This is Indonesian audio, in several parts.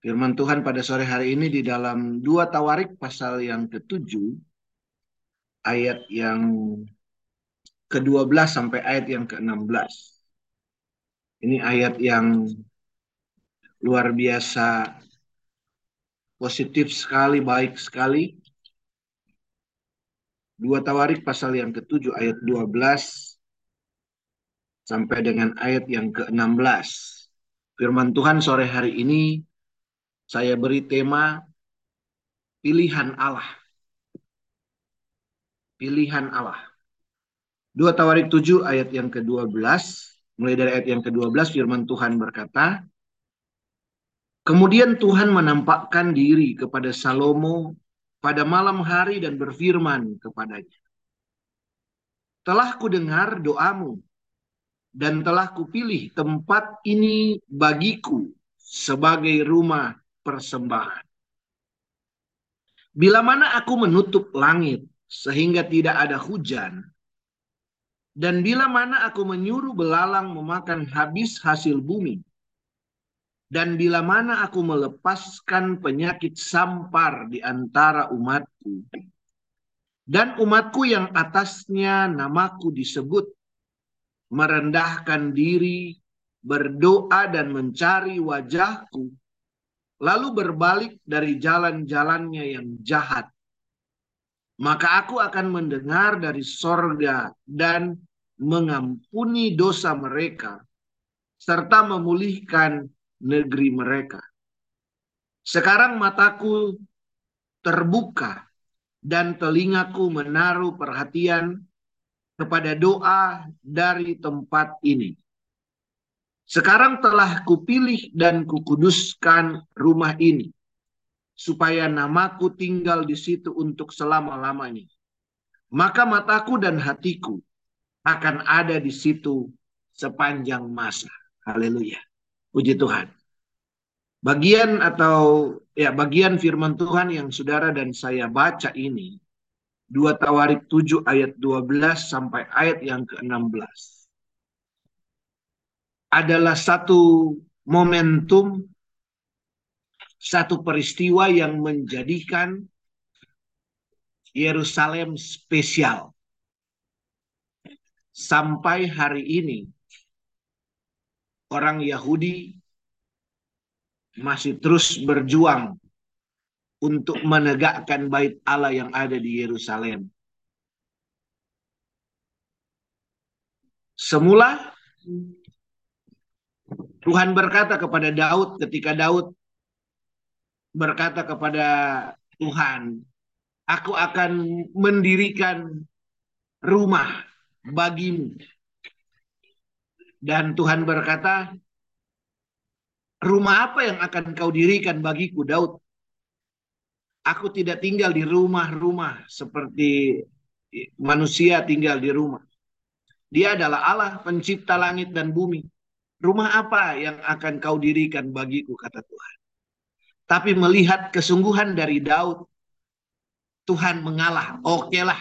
Firman Tuhan pada sore hari ini di dalam dua Tawarik pasal yang ketujuh ayat yang ke-12 sampai ayat yang ke-16. Ini ayat yang luar biasa positif sekali, baik sekali. Dua Tawarik pasal yang ke-7 ayat 12 sampai dengan ayat yang ke-16. Firman Tuhan sore hari ini saya beri tema pilihan Allah. Pilihan Allah. Dua Tawarik 7 ayat yang ke-12, mulai dari ayat yang ke-12 firman Tuhan berkata, Kemudian Tuhan menampakkan diri kepada Salomo pada malam hari dan berfirman kepadanya, Telah ku dengar doamu dan telah kupilih tempat ini bagiku sebagai rumah persembahan. Bila mana aku menutup langit sehingga tidak ada hujan, dan bila mana aku menyuruh belalang memakan habis hasil bumi, dan bila mana aku melepaskan penyakit sampar di antara umatku, dan umatku yang atasnya namaku disebut, merendahkan diri, berdoa dan mencari wajahku, lalu berbalik dari jalan-jalannya yang jahat, maka aku akan mendengar dari sorga dan mengampuni dosa mereka, serta memulihkan negeri mereka. Sekarang mataku terbuka dan telingaku menaruh perhatian kepada doa dari tempat ini. Sekarang telah kupilih dan kukuduskan rumah ini, supaya namaku tinggal di situ untuk selama-lamanya. Maka mataku dan hatiku akan ada di situ sepanjang masa. Haleluya. Puji Tuhan. Bagian atau ya bagian firman Tuhan yang saudara dan saya baca ini 2 Tawarik 7 ayat 12 sampai ayat yang ke-16 adalah satu momentum, satu peristiwa yang menjadikan Yerusalem spesial. Sampai hari ini, orang Yahudi masih terus berjuang untuk menegakkan bait Allah yang ada di Yerusalem. Semula Tuhan berkata kepada Daud ketika Daud berkata kepada Tuhan, aku akan mendirikan rumah bagimu. Dan Tuhan berkata, rumah apa yang akan kau dirikan bagiku Daud? Aku tidak tinggal di rumah-rumah seperti manusia tinggal di rumah. Dia adalah Allah pencipta langit dan bumi. Rumah apa yang akan kau dirikan bagiku, kata Tuhan. Tapi melihat kesungguhan dari Daud, Tuhan mengalah. Oke lah.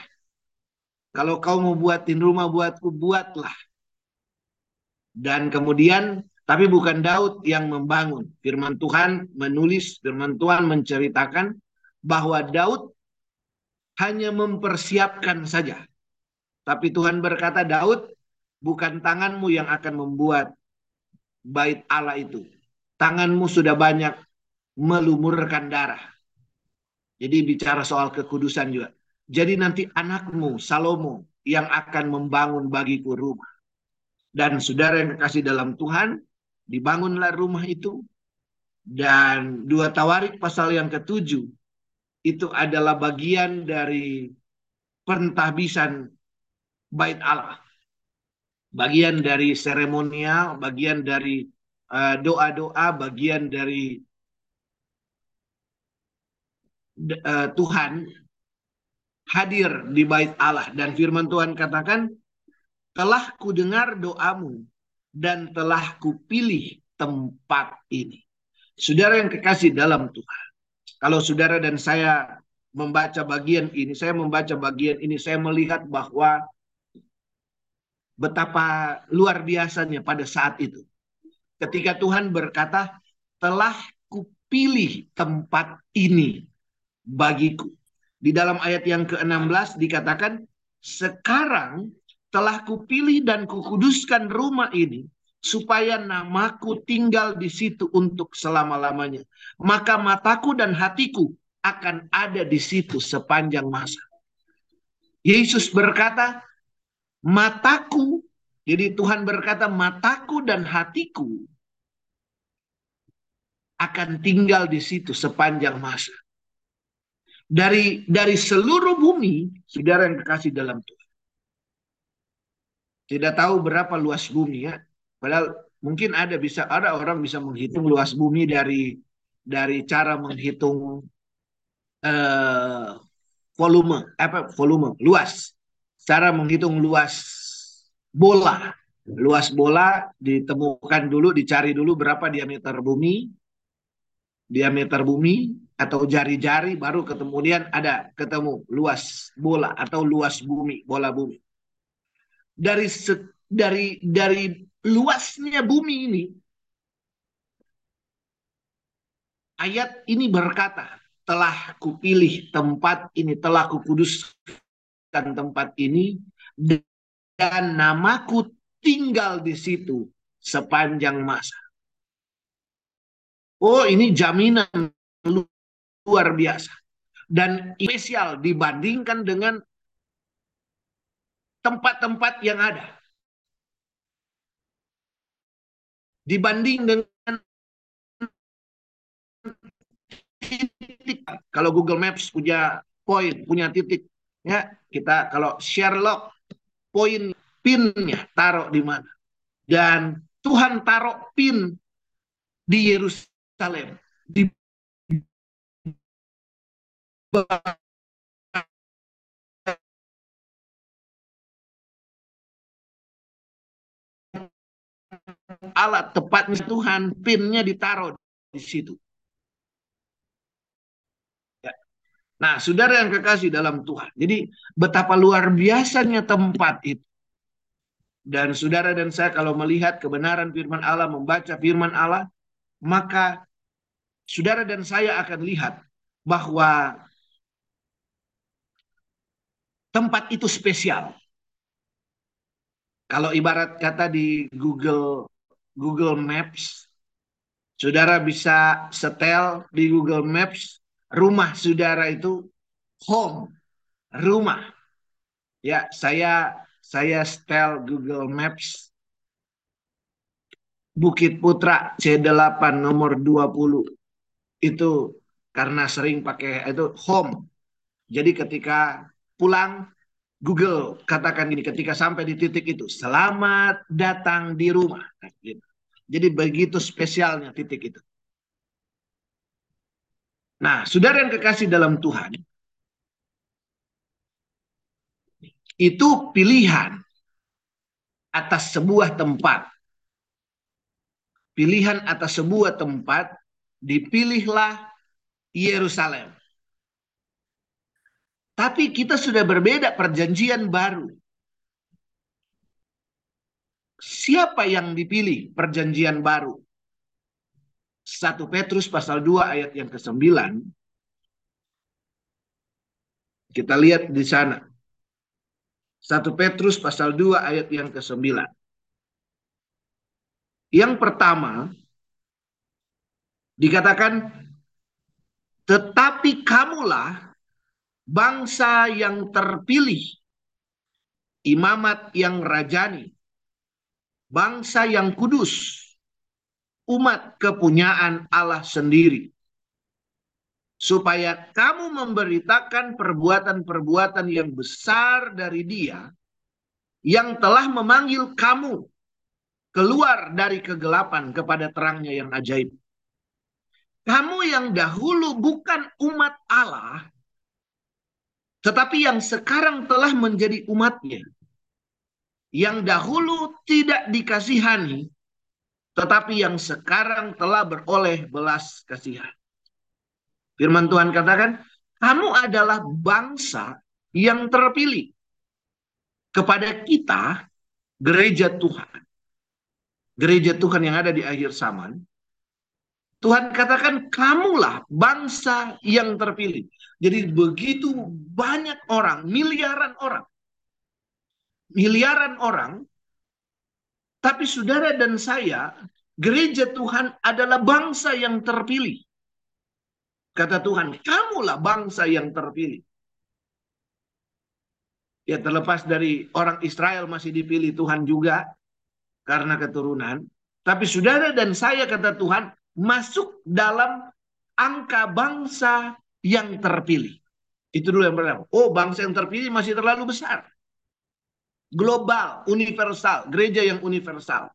Kalau kau mau buatin rumah buatku, buatlah. Dan kemudian, tapi bukan Daud yang membangun. Firman Tuhan menulis, firman Tuhan menceritakan bahwa Daud hanya mempersiapkan saja. Tapi Tuhan berkata, Daud, bukan tanganmu yang akan membuat bait Allah itu. Tanganmu sudah banyak melumurkan darah. Jadi bicara soal kekudusan juga. Jadi nanti anakmu Salomo yang akan membangun bagiku rumah. Dan saudara yang kekasih dalam Tuhan, dibangunlah rumah itu. Dan dua tawarik pasal yang ketujuh, itu adalah bagian dari pentahbisan bait Allah bagian dari seremonial, bagian dari eh, doa-doa, uh, bagian dari uh, Tuhan hadir di bait Allah dan firman Tuhan katakan telah ku dengar doamu dan telah kupilih tempat ini. Saudara yang kekasih dalam Tuhan. Kalau saudara dan saya membaca bagian ini, saya membaca bagian ini, saya melihat bahwa betapa luar biasanya pada saat itu. Ketika Tuhan berkata, telah pilih tempat ini bagiku. Di dalam ayat yang ke-16 dikatakan, sekarang telah kupilih dan kukuduskan rumah ini supaya namaku tinggal di situ untuk selama-lamanya. Maka mataku dan hatiku akan ada di situ sepanjang masa. Yesus berkata, mataku, jadi Tuhan berkata, mataku dan hatiku akan tinggal di situ sepanjang masa. Dari dari seluruh bumi, saudara yang kekasih dalam Tuhan. Tidak tahu berapa luas bumi ya. Padahal mungkin ada bisa ada orang bisa menghitung luas bumi dari dari cara menghitung uh, volume apa volume luas. Cara menghitung luas bola. Luas bola ditemukan dulu, dicari dulu berapa diameter bumi, diameter bumi atau jari-jari baru kemudian ada ketemu luas bola atau luas bumi bola bumi dari dari dari luasnya bumi ini ayat ini berkata telah kupilih tempat ini telah kukuduskan tempat ini dan namaku tinggal di situ sepanjang masa Oh ini jaminan luar biasa. Dan spesial dibandingkan dengan tempat-tempat yang ada. Dibanding dengan titik. Kalau Google Maps punya poin, punya titik. Ya Kita kalau Sherlock, poin pinnya taruh di mana. Dan Tuhan taruh pin di Yerusalem di alat tepatnya Tuhan pinnya ditaruh di situ. Ya. Nah, saudara yang kekasih dalam Tuhan. Jadi betapa luar biasanya tempat itu. Dan saudara dan saya kalau melihat kebenaran firman Allah, membaca firman Allah, maka saudara dan saya akan lihat bahwa tempat itu spesial. Kalau ibarat kata di Google Google Maps, saudara bisa setel di Google Maps rumah saudara itu home, rumah. Ya, saya saya setel Google Maps Bukit Putra C8 nomor 20 itu karena sering pakai itu home. Jadi ketika pulang Google katakan gini ketika sampai di titik itu selamat datang di rumah. Nah, gitu. Jadi begitu spesialnya titik itu. Nah, saudara yang kekasih dalam Tuhan, itu pilihan atas sebuah tempat. Pilihan atas sebuah tempat dipilihlah Yerusalem. Tapi kita sudah berbeda perjanjian baru. Siapa yang dipilih perjanjian baru? 1 Petrus pasal 2 ayat yang ke-9. Kita lihat di sana. 1 Petrus pasal 2 ayat yang ke-9. Yang pertama, Dikatakan, tetapi kamulah bangsa yang terpilih, imamat yang rajani, bangsa yang kudus, umat kepunyaan Allah sendiri. Supaya kamu memberitakan perbuatan-perbuatan yang besar dari dia, yang telah memanggil kamu keluar dari kegelapan kepada terangnya yang ajaib. Kamu yang dahulu bukan umat Allah, tetapi yang sekarang telah menjadi umatnya. Yang dahulu tidak dikasihani, tetapi yang sekarang telah beroleh belas kasihan. Firman Tuhan katakan, kamu adalah bangsa yang terpilih. Kepada kita, gereja Tuhan. Gereja Tuhan yang ada di akhir zaman Tuhan katakan kamulah bangsa yang terpilih. Jadi begitu banyak orang, miliaran orang. Miliaran orang. Tapi saudara dan saya, gereja Tuhan adalah bangsa yang terpilih. Kata Tuhan, kamulah bangsa yang terpilih. Ya terlepas dari orang Israel masih dipilih Tuhan juga karena keturunan. Tapi saudara dan saya kata Tuhan, masuk dalam angka bangsa yang terpilih. Itu dulu yang pertama. Oh, bangsa yang terpilih masih terlalu besar. Global, universal, gereja yang universal.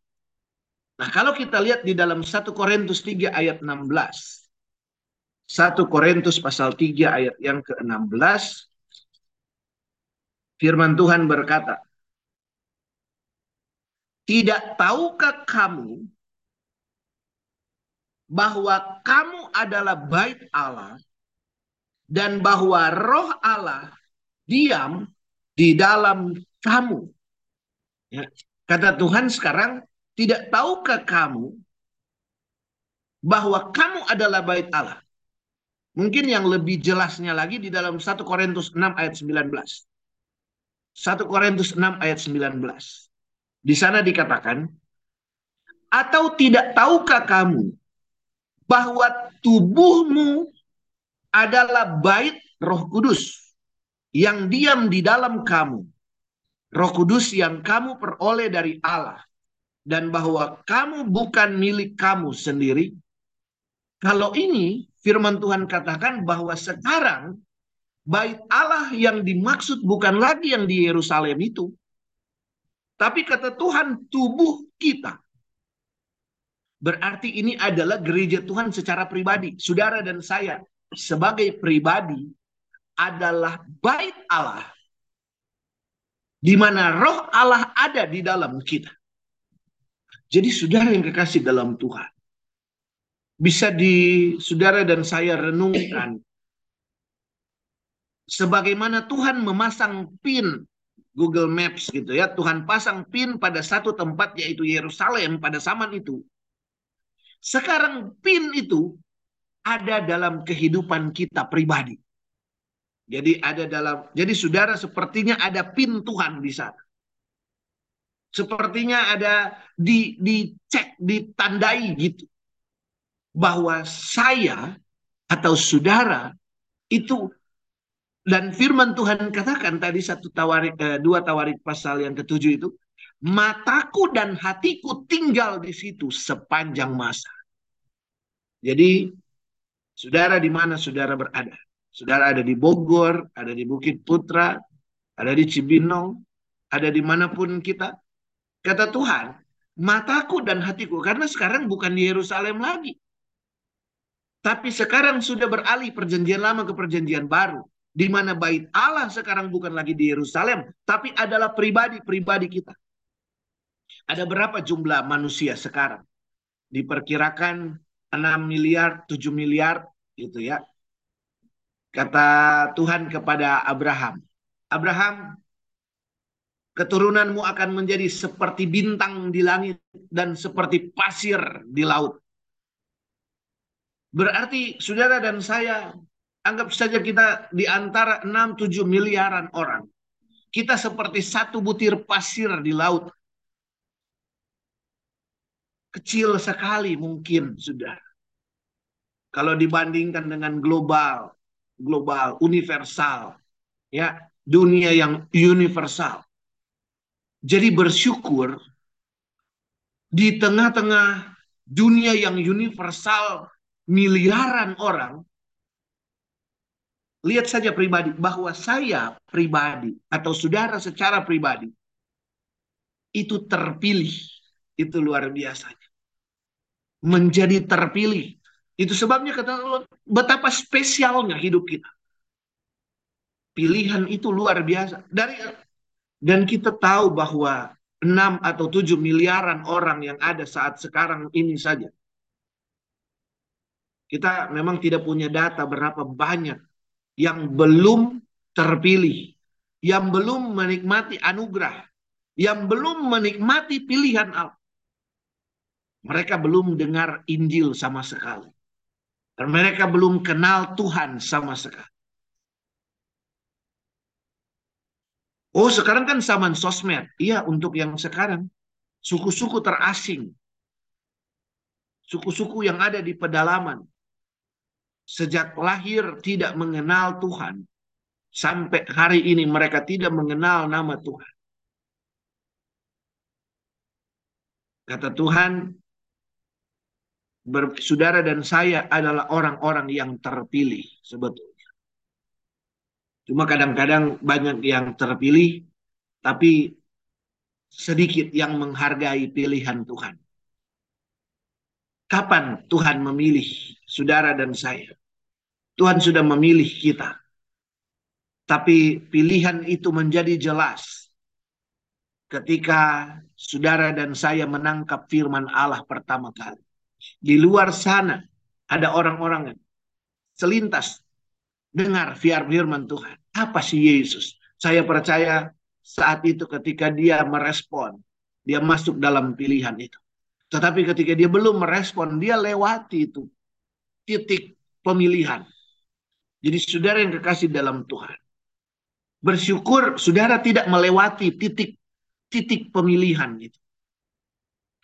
Nah, kalau kita lihat di dalam 1 Korintus 3 ayat 16. 1 Korintus pasal 3 ayat yang ke-16. Firman Tuhan berkata, Tidak tahukah kamu bahwa kamu adalah bait Allah dan bahwa roh Allah diam di dalam kamu. Ya. Kata Tuhan sekarang, tidak tahukah kamu bahwa kamu adalah bait Allah? Mungkin yang lebih jelasnya lagi di dalam 1 Korintus 6 ayat 19. 1 Korintus 6 ayat 19. Di sana dikatakan, atau tidak tahukah kamu bahwa tubuhmu adalah bait Roh Kudus yang diam di dalam kamu. Roh Kudus yang kamu peroleh dari Allah dan bahwa kamu bukan milik kamu sendiri. Kalau ini firman Tuhan katakan bahwa sekarang bait Allah yang dimaksud bukan lagi yang di Yerusalem itu. Tapi kata Tuhan tubuh kita. Berarti ini adalah gereja Tuhan secara pribadi. Saudara dan saya sebagai pribadi adalah bait Allah. Di mana roh Allah ada di dalam kita. Jadi saudara yang kekasih dalam Tuhan. Bisa di saudara dan saya renungkan. Sebagaimana Tuhan memasang pin Google Maps gitu ya. Tuhan pasang pin pada satu tempat yaitu Yerusalem pada zaman itu. Sekarang pin itu ada dalam kehidupan kita pribadi. Jadi ada dalam jadi saudara sepertinya ada pin Tuhan di sana. Sepertinya ada di dicek, ditandai gitu. Bahwa saya atau saudara itu dan firman Tuhan katakan tadi satu tawarik eh, dua tawarik pasal yang ketujuh itu mataku dan hatiku tinggal di situ sepanjang masa. Jadi, saudara di mana saudara berada? Saudara ada di Bogor, ada di Bukit Putra, ada di Cibinong, ada di mana pun kita. Kata Tuhan, mataku dan hatiku, karena sekarang bukan di Yerusalem lagi. Tapi sekarang sudah beralih perjanjian lama ke perjanjian baru. Di mana bait Allah sekarang bukan lagi di Yerusalem, tapi adalah pribadi-pribadi kita. Ada berapa jumlah manusia sekarang? Diperkirakan 6 miliar, 7 miliar gitu ya. Kata Tuhan kepada Abraham, Abraham, keturunanmu akan menjadi seperti bintang di langit dan seperti pasir di laut. Berarti saudara dan saya, anggap saja kita di antara 6-7 miliaran orang. Kita seperti satu butir pasir di laut kecil sekali mungkin sudah. Kalau dibandingkan dengan global, global, universal, ya dunia yang universal. Jadi bersyukur di tengah-tengah dunia yang universal miliaran orang, lihat saja pribadi bahwa saya pribadi atau saudara secara pribadi itu terpilih itu luar biasa menjadi terpilih. Itu sebabnya kata Allah, betapa spesialnya hidup kita. Pilihan itu luar biasa. Dari dan kita tahu bahwa 6 atau 7 miliaran orang yang ada saat sekarang ini saja. Kita memang tidak punya data berapa banyak yang belum terpilih, yang belum menikmati anugerah, yang belum menikmati pilihan Allah. Mereka belum dengar Injil sama sekali. Dan mereka belum kenal Tuhan sama sekali. Oh sekarang kan zaman sosmed. Iya untuk yang sekarang. Suku-suku terasing. Suku-suku yang ada di pedalaman. Sejak lahir tidak mengenal Tuhan. Sampai hari ini mereka tidak mengenal nama Tuhan. Kata Tuhan, saudara dan saya adalah orang-orang yang terpilih sebetulnya. Cuma kadang-kadang banyak yang terpilih, tapi sedikit yang menghargai pilihan Tuhan. Kapan Tuhan memilih saudara dan saya? Tuhan sudah memilih kita. Tapi pilihan itu menjadi jelas ketika saudara dan saya menangkap firman Allah pertama kali. Di luar sana ada orang-orang yang selintas dengar firman Tuhan. Apa sih Yesus? Saya percaya saat itu ketika dia merespon, dia masuk dalam pilihan itu. Tetapi ketika dia belum merespon, dia lewati itu titik pemilihan. Jadi saudara yang kekasih dalam Tuhan. Bersyukur saudara tidak melewati titik titik pemilihan itu.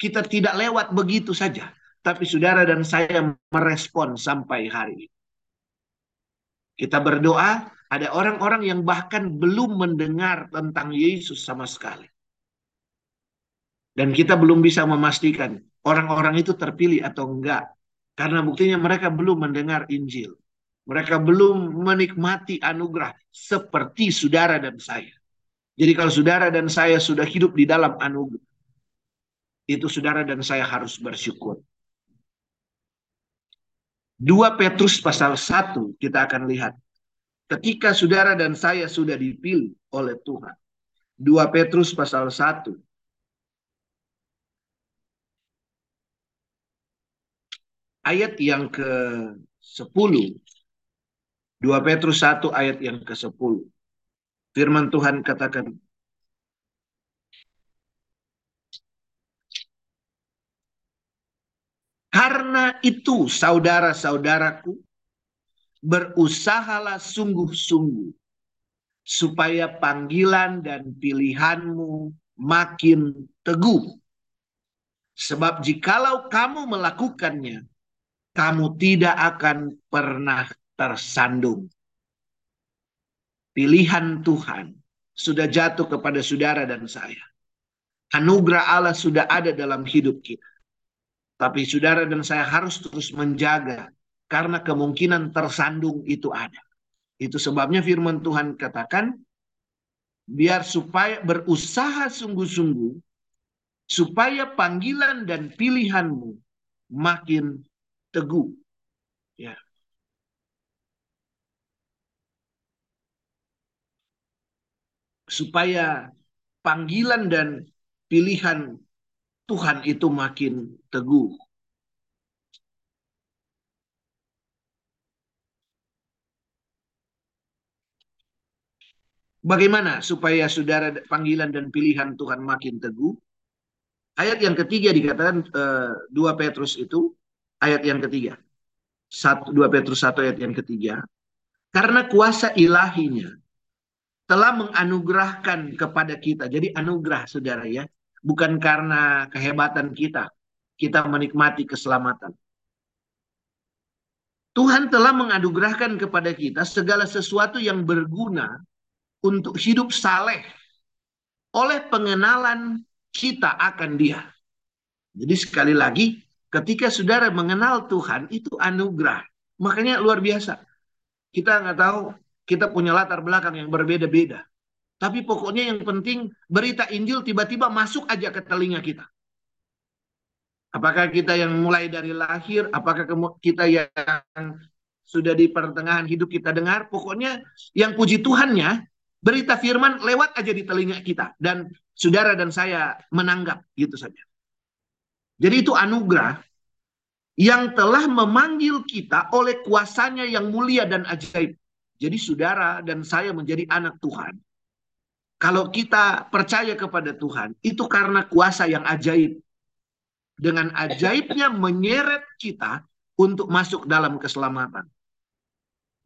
Kita tidak lewat begitu saja. Tapi saudara dan saya merespon sampai hari ini. Kita berdoa, ada orang-orang yang bahkan belum mendengar tentang Yesus sama sekali. Dan kita belum bisa memastikan orang-orang itu terpilih atau enggak. Karena buktinya mereka belum mendengar Injil. Mereka belum menikmati anugerah seperti saudara dan saya. Jadi kalau saudara dan saya sudah hidup di dalam anugerah, itu saudara dan saya harus bersyukur. 2 Petrus pasal 1 kita akan lihat. Ketika saudara dan saya sudah dipilih oleh Tuhan. 2 Petrus pasal 1 ayat yang ke-10. 2 Petrus 1 ayat yang ke-10. Firman Tuhan katakan, Karena itu saudara-saudaraku, berusahalah sungguh-sungguh supaya panggilan dan pilihanmu makin teguh. Sebab jikalau kamu melakukannya, kamu tidak akan pernah tersandung. Pilihan Tuhan sudah jatuh kepada saudara dan saya. Anugerah Allah sudah ada dalam hidup kita. Tapi saudara dan saya harus terus menjaga karena kemungkinan tersandung itu ada. Itu sebabnya firman Tuhan katakan biar supaya berusaha sungguh-sungguh supaya panggilan dan pilihanmu makin teguh. Ya. Supaya panggilan dan pilihan Tuhan itu makin teguh. Bagaimana supaya saudara panggilan dan pilihan Tuhan makin teguh? Ayat yang ketiga dikatakan eh, 2 Petrus itu ayat yang ketiga. 1, 2 Petrus 1 ayat yang ketiga. Karena kuasa ilahinya telah menganugerahkan kepada kita. Jadi anugerah saudara ya. Bukan karena kehebatan kita. Kita menikmati keselamatan. Tuhan telah menganugerahkan kepada kita segala sesuatu yang berguna untuk hidup saleh oleh pengenalan kita akan dia. Jadi sekali lagi Ketika saudara mengenal Tuhan itu anugerah. Makanya luar biasa. Kita nggak tahu kita punya latar belakang yang berbeda-beda. Tapi pokoknya yang penting berita Injil tiba-tiba masuk aja ke telinga kita. Apakah kita yang mulai dari lahir, apakah kita yang sudah di pertengahan hidup kita dengar, pokoknya yang puji Tuhannya berita firman lewat aja di telinga kita dan saudara dan saya menanggap gitu saja. Jadi itu anugerah yang telah memanggil kita oleh kuasanya yang mulia dan ajaib. Jadi saudara dan saya menjadi anak Tuhan. Kalau kita percaya kepada Tuhan, itu karena kuasa yang ajaib. dengan ajaibnya menyeret kita untuk masuk dalam keselamatan.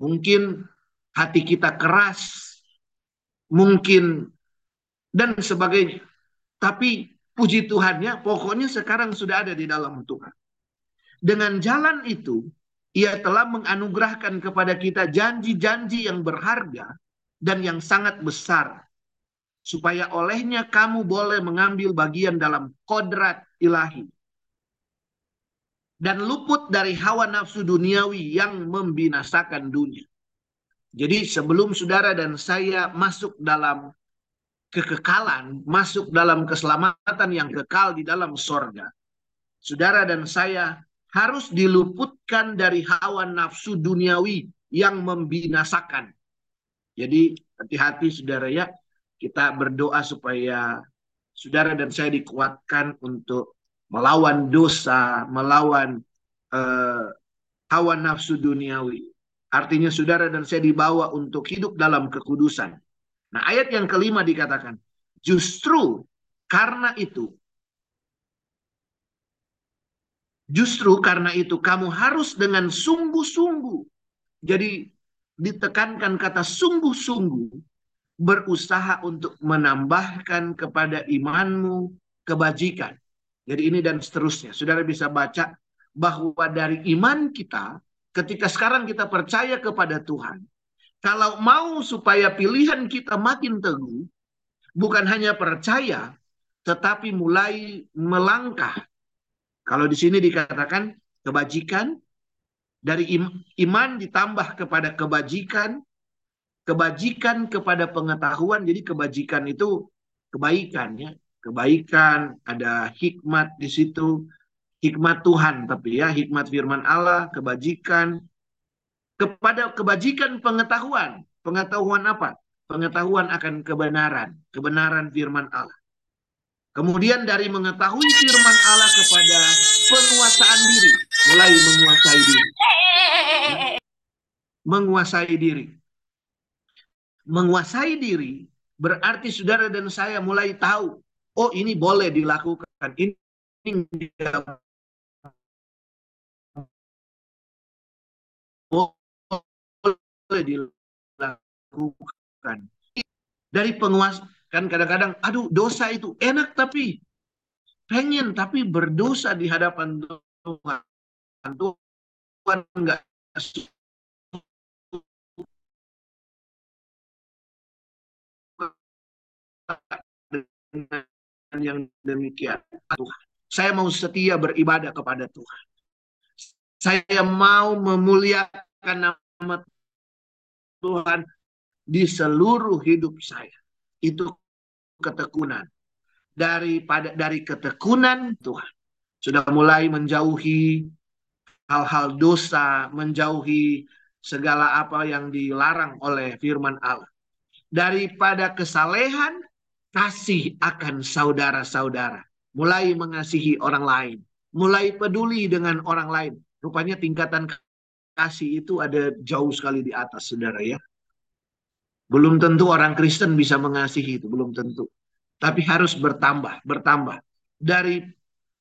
Mungkin hati kita keras, mungkin dan sebagainya. Tapi puji Tuhannya, pokoknya sekarang sudah ada di dalam Tuhan. Dengan jalan itu, ia telah menganugerahkan kepada kita janji-janji yang berharga dan yang sangat besar. Supaya olehnya kamu boleh mengambil bagian dalam kodrat ilahi dan luput dari hawa nafsu duniawi yang membinasakan dunia. Jadi sebelum saudara dan saya masuk dalam kekekalan, masuk dalam keselamatan yang kekal di dalam sorga, saudara dan saya harus diluputkan dari hawa nafsu duniawi yang membinasakan. Jadi hati-hati saudara ya, kita berdoa supaya saudara dan saya dikuatkan untuk melawan dosa, melawan uh, hawa nafsu duniawi. Artinya saudara dan saya dibawa untuk hidup dalam kekudusan. Nah ayat yang kelima dikatakan, justru karena itu, justru karena itu kamu harus dengan sungguh-sungguh. Jadi ditekankan kata sungguh-sungguh berusaha untuk menambahkan kepada imanmu kebajikan. Jadi ini dan seterusnya. Saudara bisa baca bahwa dari iman kita, ketika sekarang kita percaya kepada Tuhan, kalau mau supaya pilihan kita makin teguh, bukan hanya percaya, tetapi mulai melangkah. Kalau di sini dikatakan kebajikan, dari iman ditambah kepada kebajikan, kebajikan kepada pengetahuan, jadi kebajikan itu kebaikan ya kebaikan, ada hikmat di situ, hikmat Tuhan, tapi ya hikmat firman Allah, kebajikan, kepada kebajikan pengetahuan. Pengetahuan apa? Pengetahuan akan kebenaran, kebenaran firman Allah. Kemudian dari mengetahui firman Allah kepada penguasaan diri, mulai menguasai diri. Menguasai diri. Menguasai diri berarti saudara dan saya mulai tahu oh ini boleh dilakukan, ini boleh dilakukan. Dari penguasa, kan kadang-kadang, aduh dosa itu enak tapi pengen tapi berdosa di hadapan Tuhan. Tuhan enggak yang demikian. Tuhan. Saya mau setia beribadah kepada Tuhan. Saya mau memuliakan nama Tuhan di seluruh hidup saya. Itu ketekunan. Daripada dari ketekunan Tuhan sudah mulai menjauhi hal-hal dosa, menjauhi segala apa yang dilarang oleh firman Allah. Daripada kesalehan kasih akan saudara-saudara, mulai mengasihi orang lain, mulai peduli dengan orang lain. Rupanya tingkatan kasih itu ada jauh sekali di atas, saudara ya. Belum tentu orang Kristen bisa mengasihi itu, belum tentu. Tapi harus bertambah, bertambah. Dari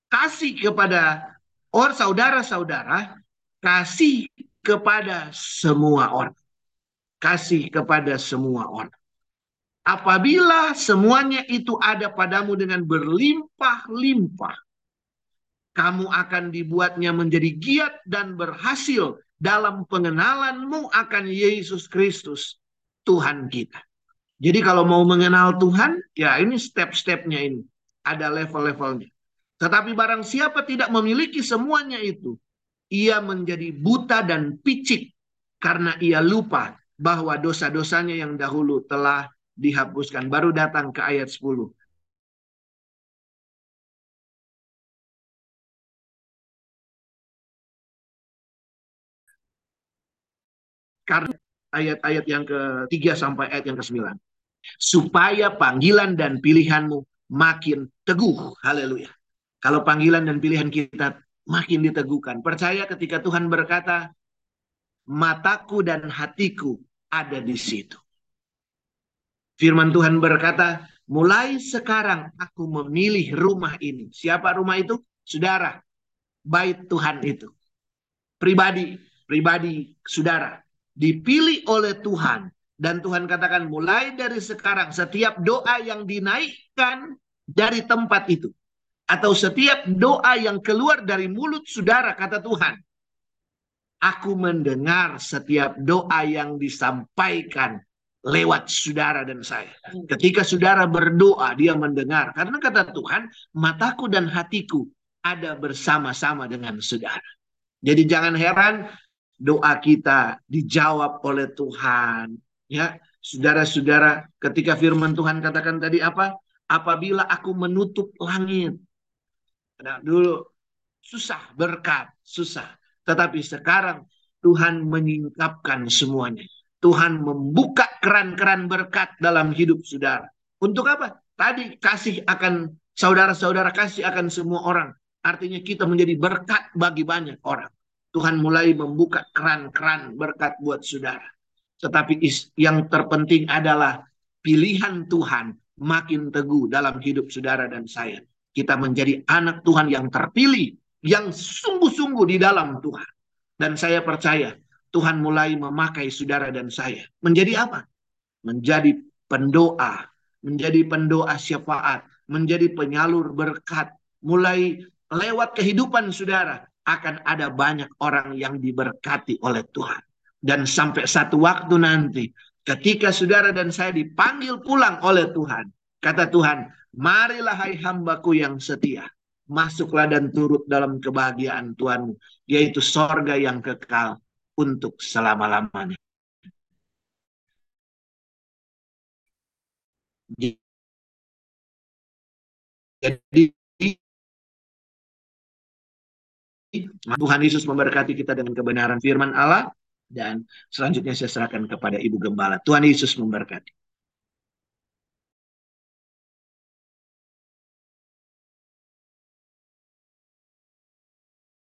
kasih kepada orang saudara-saudara, kasih kepada semua orang. Kasih kepada semua orang. Apabila semuanya itu ada padamu dengan berlimpah-limpah, kamu akan dibuatnya menjadi giat dan berhasil dalam pengenalanmu akan Yesus Kristus, Tuhan kita. Jadi kalau mau mengenal Tuhan, ya ini step-stepnya ini. Ada level-levelnya. Tetapi barang siapa tidak memiliki semuanya itu, ia menjadi buta dan picik karena ia lupa bahwa dosa-dosanya yang dahulu telah dihapuskan. Baru datang ke ayat 10. Karena ayat-ayat yang ketiga sampai ayat yang ke-9. Supaya panggilan dan pilihanmu makin teguh. Haleluya. Kalau panggilan dan pilihan kita makin diteguhkan. Percaya ketika Tuhan berkata, mataku dan hatiku ada di situ. Firman Tuhan berkata, mulai sekarang aku memilih rumah ini. Siapa rumah itu? Saudara, bait Tuhan itu. Pribadi, pribadi saudara. Dipilih oleh Tuhan. Dan Tuhan katakan mulai dari sekarang setiap doa yang dinaikkan dari tempat itu. Atau setiap doa yang keluar dari mulut saudara kata Tuhan. Aku mendengar setiap doa yang disampaikan lewat saudara dan saya. Ketika saudara berdoa, dia mendengar. Karena kata Tuhan, mataku dan hatiku ada bersama-sama dengan saudara. Jadi jangan heran doa kita dijawab oleh Tuhan. Ya, saudara-saudara, ketika firman Tuhan katakan tadi apa? Apabila aku menutup langit. Nah, dulu susah berkat, susah. Tetapi sekarang Tuhan menyingkapkan semuanya. Tuhan membuka keran-keran berkat dalam hidup saudara. Untuk apa? Tadi kasih akan saudara-saudara kasih akan semua orang. Artinya kita menjadi berkat bagi banyak orang. Tuhan mulai membuka keran-keran berkat buat saudara. Tetapi yang terpenting adalah pilihan Tuhan makin teguh dalam hidup saudara dan saya. Kita menjadi anak Tuhan yang terpilih, yang sungguh-sungguh di dalam Tuhan. Dan saya percaya Tuhan mulai memakai saudara dan saya. Menjadi apa? Menjadi pendoa, menjadi pendoa syafaat, menjadi penyalur berkat. Mulai lewat kehidupan saudara akan ada banyak orang yang diberkati oleh Tuhan. Dan sampai satu waktu nanti ketika saudara dan saya dipanggil pulang oleh Tuhan. Kata Tuhan, marilah hai hambaku yang setia. Masuklah dan turut dalam kebahagiaan Tuhan, yaitu sorga yang kekal untuk selama-lamanya. Jadi Tuhan Yesus memberkati kita dengan kebenaran firman Allah dan selanjutnya saya serahkan kepada Ibu Gembala. Tuhan Yesus memberkati.